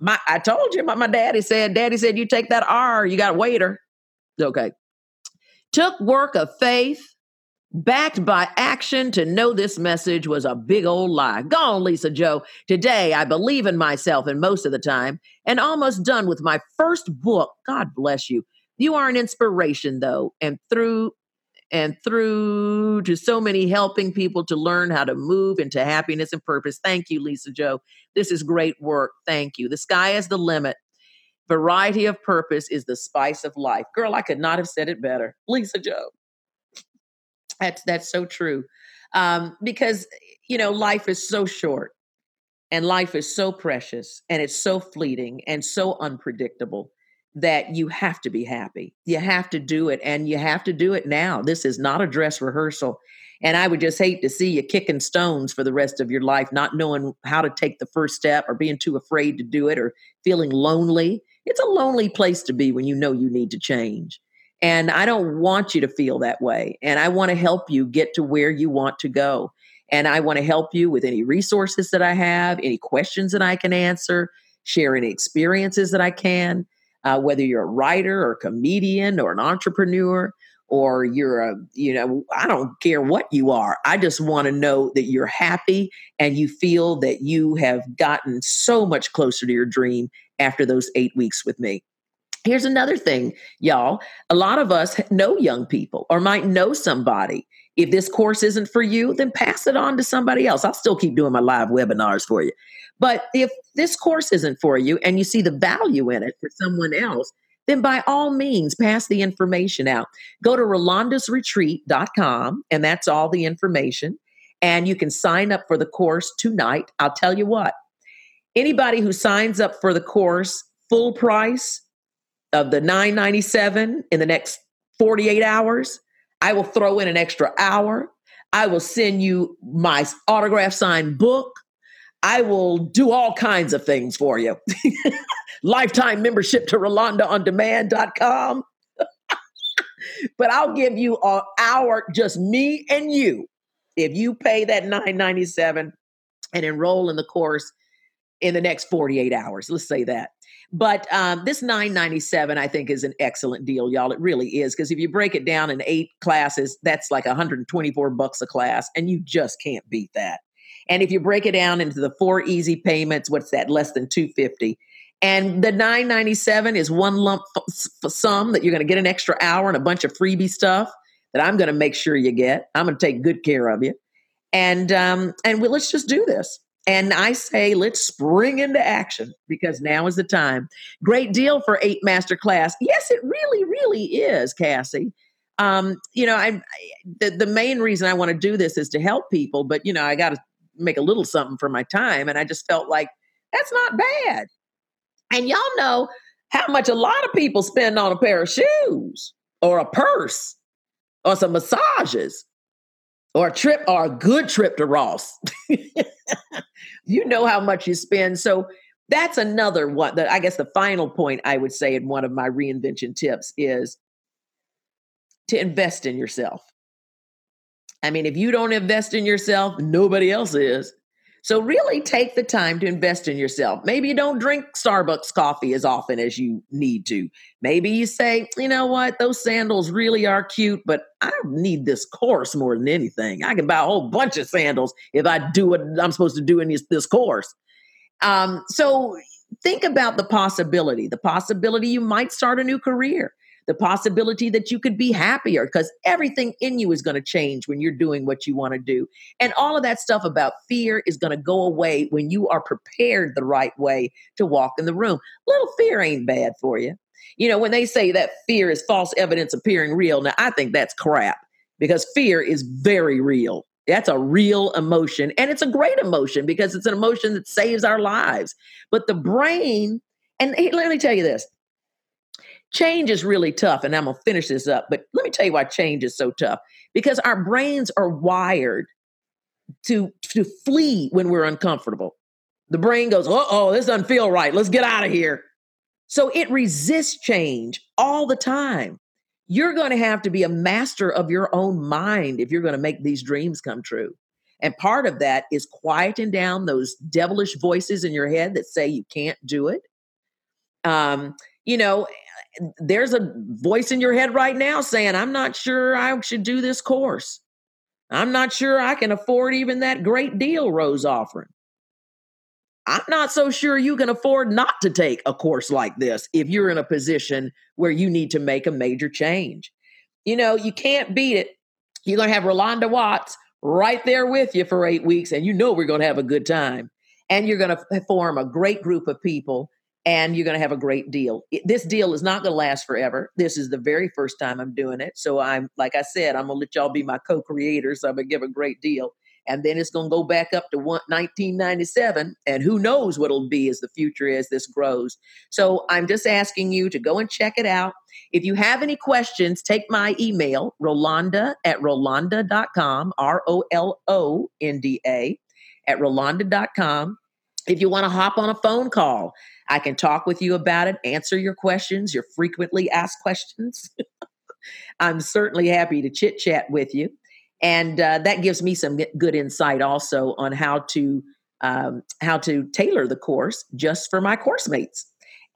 my I told you, my, my daddy said, Daddy said, you take that R, you got waiter. Okay. Took work of faith, backed by action to know this message was a big old lie. Gone, Lisa Joe. Today I believe in myself and most of the time, and almost done with my first book. God bless you. You are an inspiration, though, and through and through to so many helping people to learn how to move into happiness and purpose. Thank you, Lisa Joe. This is great work. Thank you. The sky is the limit. Variety of purpose is the spice of life. Girl, I could not have said it better. Lisa Joe. That's that's so true. Um, because you know, life is so short and life is so precious and it's so fleeting and so unpredictable that you have to be happy. You have to do it and you have to do it now. This is not a dress rehearsal. And I would just hate to see you kicking stones for the rest of your life, not knowing how to take the first step or being too afraid to do it or feeling lonely. It's a lonely place to be when you know you need to change. And I don't want you to feel that way. And I want to help you get to where you want to go. And I want to help you with any resources that I have, any questions that I can answer, share any experiences that I can uh, whether you're a writer or a comedian or an entrepreneur or you're a you know i don't care what you are i just want to know that you're happy and you feel that you have gotten so much closer to your dream after those eight weeks with me. Here's another thing y'all a lot of us know young people or might know somebody if this course isn't for you then pass it on to somebody else i'll still keep doing my live webinars for you but if this course isn't for you and you see the value in it for someone else, then by all means pass the information out. Go to rolandasretreat.com and that's all the information. And you can sign up for the course tonight. I'll tell you what, anybody who signs up for the course full price of the 997 in the next 48 hours, I will throw in an extra hour. I will send you my autograph signed book. I will do all kinds of things for you. Lifetime membership to RolandaOnDemand.com. but I'll give you an hour, just me and you, if you pay that nine ninety seven and enroll in the course in the next 48 hours. Let's say that. But um, this 997, I think, is an excellent deal, y'all. It really is. Because if you break it down in eight classes, that's like 124 bucks a class, and you just can't beat that. And if you break it down into the four easy payments, what's that? Less than 250. And the 997 is one lump f- sum that you're going to get an extra hour and a bunch of freebie stuff that I'm going to make sure you get. I'm going to take good care of you. And um, and we, let's just do this. And I say, let's spring into action because now is the time. Great deal for eight master class. Yes, it really, really is, Cassie. Um, you know, I the, the main reason I want to do this is to help people, but you know, I got to make a little something for my time. And I just felt like that's not bad. And y'all know how much a lot of people spend on a pair of shoes or a purse or some massages or a trip or a good trip to Ross. you know how much you spend. So that's another one that I guess the final point I would say in one of my reinvention tips is to invest in yourself. I mean, if you don't invest in yourself, nobody else is. So, really take the time to invest in yourself. Maybe you don't drink Starbucks coffee as often as you need to. Maybe you say, you know what, those sandals really are cute, but I need this course more than anything. I can buy a whole bunch of sandals if I do what I'm supposed to do in this, this course. Um, so, think about the possibility the possibility you might start a new career, the possibility that you could be happier because everything in you is going to change when you're doing what you want to do. And all of that stuff about fear is going to go away when you are prepared the right way to walk in the room. Little fear ain't bad for you. You know, when they say that fear is false evidence appearing real, now I think that's crap because fear is very real. That's a real emotion. And it's a great emotion because it's an emotion that saves our lives. But the brain, and let me tell you this change is really tough. And I'm to finish this up. But let me tell you why change is so tough because our brains are wired to, to flee when we're uncomfortable. The brain goes, uh oh, this doesn't feel right. Let's get out of here. So it resists change all the time you're going to have to be a master of your own mind if you're going to make these dreams come true. And part of that is quieting down those devilish voices in your head that say you can't do it. Um, you know, there's a voice in your head right now saying, I'm not sure I should do this course. I'm not sure I can afford even that great deal Rose offering. I'm not so sure you can afford not to take a course like this if you're in a position where you need to make a major change. You know, you can't beat it. You're going to have Rolanda Watts right there with you for eight weeks, and you know we're going to have a good time. And you're going to form a great group of people, and you're going to have a great deal. This deal is not going to last forever. This is the very first time I'm doing it. So I'm, like I said, I'm going to let y'all be my co creators. I'm going to give a great deal and then it's going to go back up to 1997 and who knows what it'll be as the future as this grows so i'm just asking you to go and check it out if you have any questions take my email rolanda at rolanda.com r-o-l-o-n-d-a at rolanda.com if you want to hop on a phone call i can talk with you about it answer your questions your frequently asked questions. I'm certainly happy to chit chat with you. And uh, that gives me some good insight also on how to um, how to tailor the course just for my course mates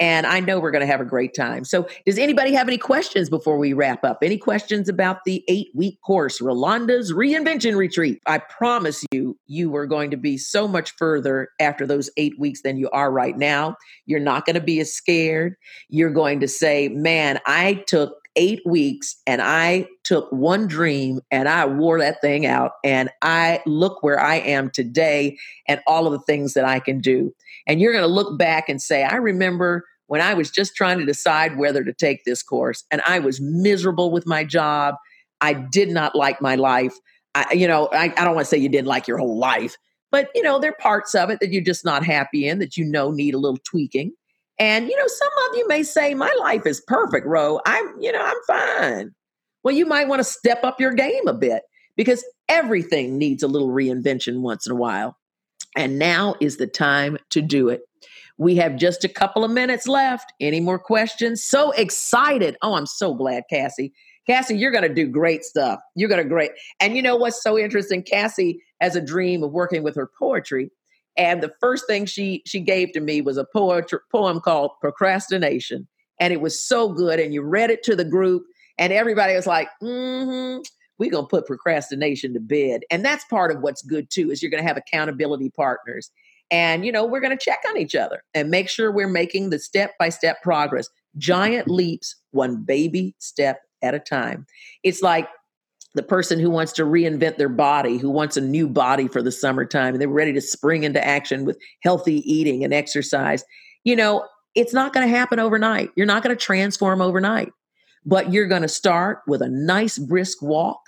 and i know we're going to have a great time so does anybody have any questions before we wrap up any questions about the eight week course rolanda's reinvention retreat i promise you you are going to be so much further after those eight weeks than you are right now you're not going to be as scared you're going to say man i took eight weeks and I took one dream and I wore that thing out. And I look where I am today and all of the things that I can do. And you're going to look back and say, I remember when I was just trying to decide whether to take this course and I was miserable with my job. I did not like my life. I, you know, I, I don't want to say you didn't like your whole life, but you know, there are parts of it that you're just not happy in that you know need a little tweaking. And, you know, some of you may say, my life is perfect, Ro. I'm, you know, I'm fine. Well, you might want to step up your game a bit because everything needs a little reinvention once in a while. And now is the time to do it. We have just a couple of minutes left. Any more questions? So excited. Oh, I'm so glad, Cassie. Cassie, you're going to do great stuff. You're going to great. And you know what's so interesting? Cassie has a dream of working with her poetry. And the first thing she she gave to me was a poetry, poem called Procrastination. And it was so good. And you read it to the group, and everybody was like, mm-hmm, we're gonna put procrastination to bed. And that's part of what's good too, is you're gonna have accountability partners. And you know, we're gonna check on each other and make sure we're making the step-by-step progress. Giant leaps, one baby step at a time. It's like the person who wants to reinvent their body, who wants a new body for the summertime, and they're ready to spring into action with healthy eating and exercise. You know, it's not going to happen overnight. You're not going to transform overnight, but you're going to start with a nice brisk walk.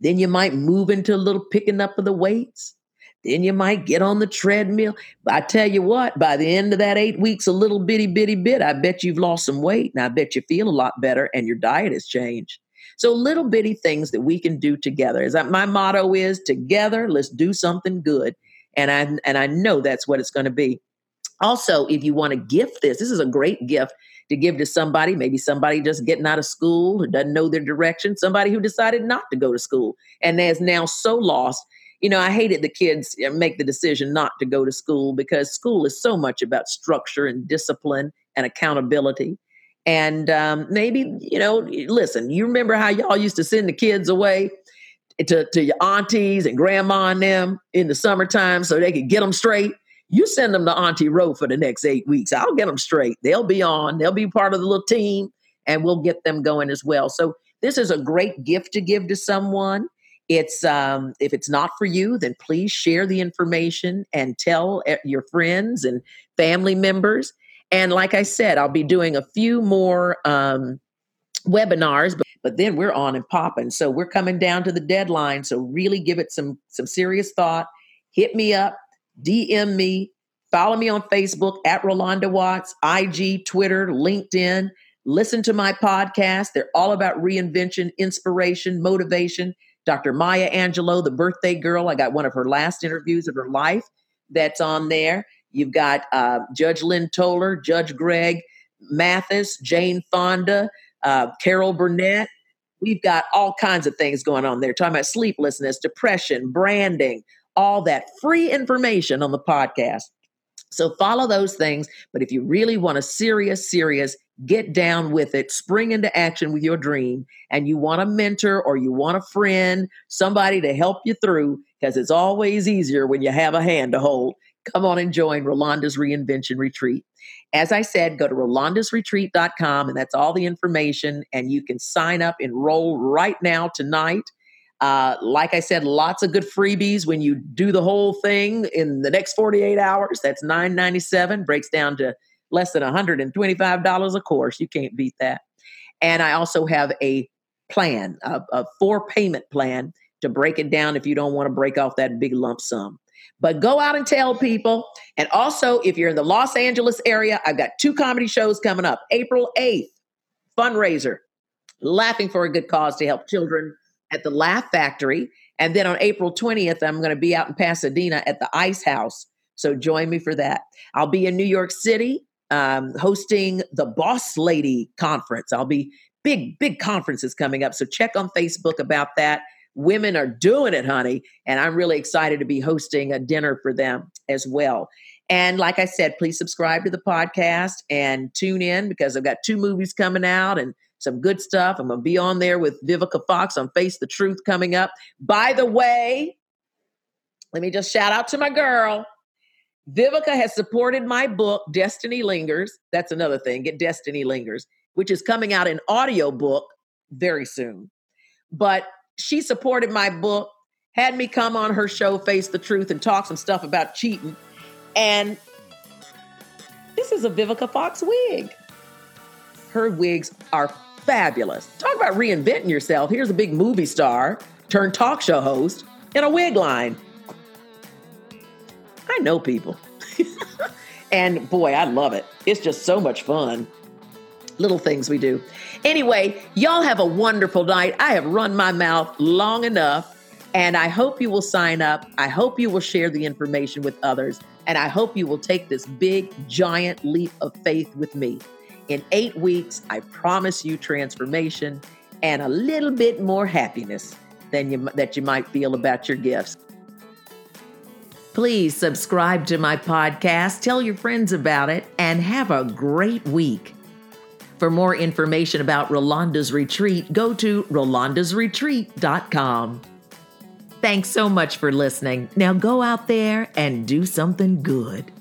Then you might move into a little picking up of the weights. Then you might get on the treadmill. I tell you what, by the end of that eight weeks, a little bitty, bitty bit, I bet you've lost some weight. And I bet you feel a lot better and your diet has changed. So little bitty things that we can do together. Is that my motto is together, let's do something good. And I and I know that's what it's going to be. Also, if you want to gift this, this is a great gift to give to somebody, maybe somebody just getting out of school who doesn't know their direction, somebody who decided not to go to school and is now so lost. You know, I hated the kids uh, make the decision not to go to school because school is so much about structure and discipline and accountability. And um, maybe, you know, listen, you remember how y'all used to send the kids away to, to your aunties and grandma and them in the summertime so they could get them straight? You send them to Auntie Ro for the next eight weeks. I'll get them straight. They'll be on, they'll be part of the little team. and we'll get them going as well. So this is a great gift to give to someone. It's um, if it's not for you, then please share the information and tell eh, your friends and family members. And like I said, I'll be doing a few more um, webinars, but, but then we're on and popping. So we're coming down to the deadline. So really give it some some serious thought. Hit me up, DM me, follow me on Facebook at Rolanda Watts, IG, Twitter, LinkedIn. Listen to my podcast. They're all about reinvention, inspiration, motivation. Dr. Maya Angelou, the birthday girl, I got one of her last interviews of her life that's on there. You've got uh, Judge Lynn Toler, Judge Greg Mathis, Jane Fonda, uh, Carol Burnett. We've got all kinds of things going on there, talking about sleeplessness, depression, branding, all that free information on the podcast. So follow those things. But if you really want a serious, serious, get down with it, spring into action with your dream, and you want a mentor or you want a friend, somebody to help you through, because it's always easier when you have a hand to hold. Come on and join Rolanda's Reinvention Retreat. As I said, go to rolandasretreat.com, and that's all the information, and you can sign up, enroll right now tonight. Uh, like I said, lots of good freebies when you do the whole thing in the next 48 hours. That's 997 breaks down to less than $125 a course. You can't beat that. And I also have a plan, a, a four payment plan to break it down if you don't want to break off that big lump sum. But go out and tell people. And also, if you're in the Los Angeles area, I've got two comedy shows coming up. April 8th, fundraiser, Laughing for a Good Cause to help children at the Laugh Factory. And then on April 20th, I'm going to be out in Pasadena at the Ice House. So join me for that. I'll be in New York City um, hosting the Boss Lady Conference. I'll be big, big conferences coming up. So check on Facebook about that. Women are doing it, honey. And I'm really excited to be hosting a dinner for them as well. And like I said, please subscribe to the podcast and tune in because I've got two movies coming out and some good stuff. I'm going to be on there with Vivica Fox on Face the Truth coming up. By the way, let me just shout out to my girl. Vivica has supported my book, Destiny Lingers. That's another thing. Get Destiny Lingers, which is coming out in audio book very soon. But she supported my book, had me come on her show, Face the Truth, and talk some stuff about cheating. And this is a Vivica Fox wig. Her wigs are fabulous. Talk about reinventing yourself. Here's a big movie star turned talk show host in a wig line. I know people. and boy, I love it. It's just so much fun. Little things we do. Anyway, y'all have a wonderful night. I have run my mouth long enough, and I hope you will sign up. I hope you will share the information with others, and I hope you will take this big, giant leap of faith with me. In eight weeks, I promise you transformation and a little bit more happiness than you, that you might feel about your gifts. Please subscribe to my podcast, tell your friends about it, and have a great week. For more information about Rolanda's Retreat, go to rolandasretreat.com. Thanks so much for listening. Now go out there and do something good.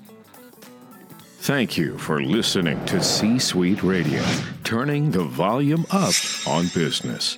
Thank you for listening to C Suite Radio, turning the volume up on business.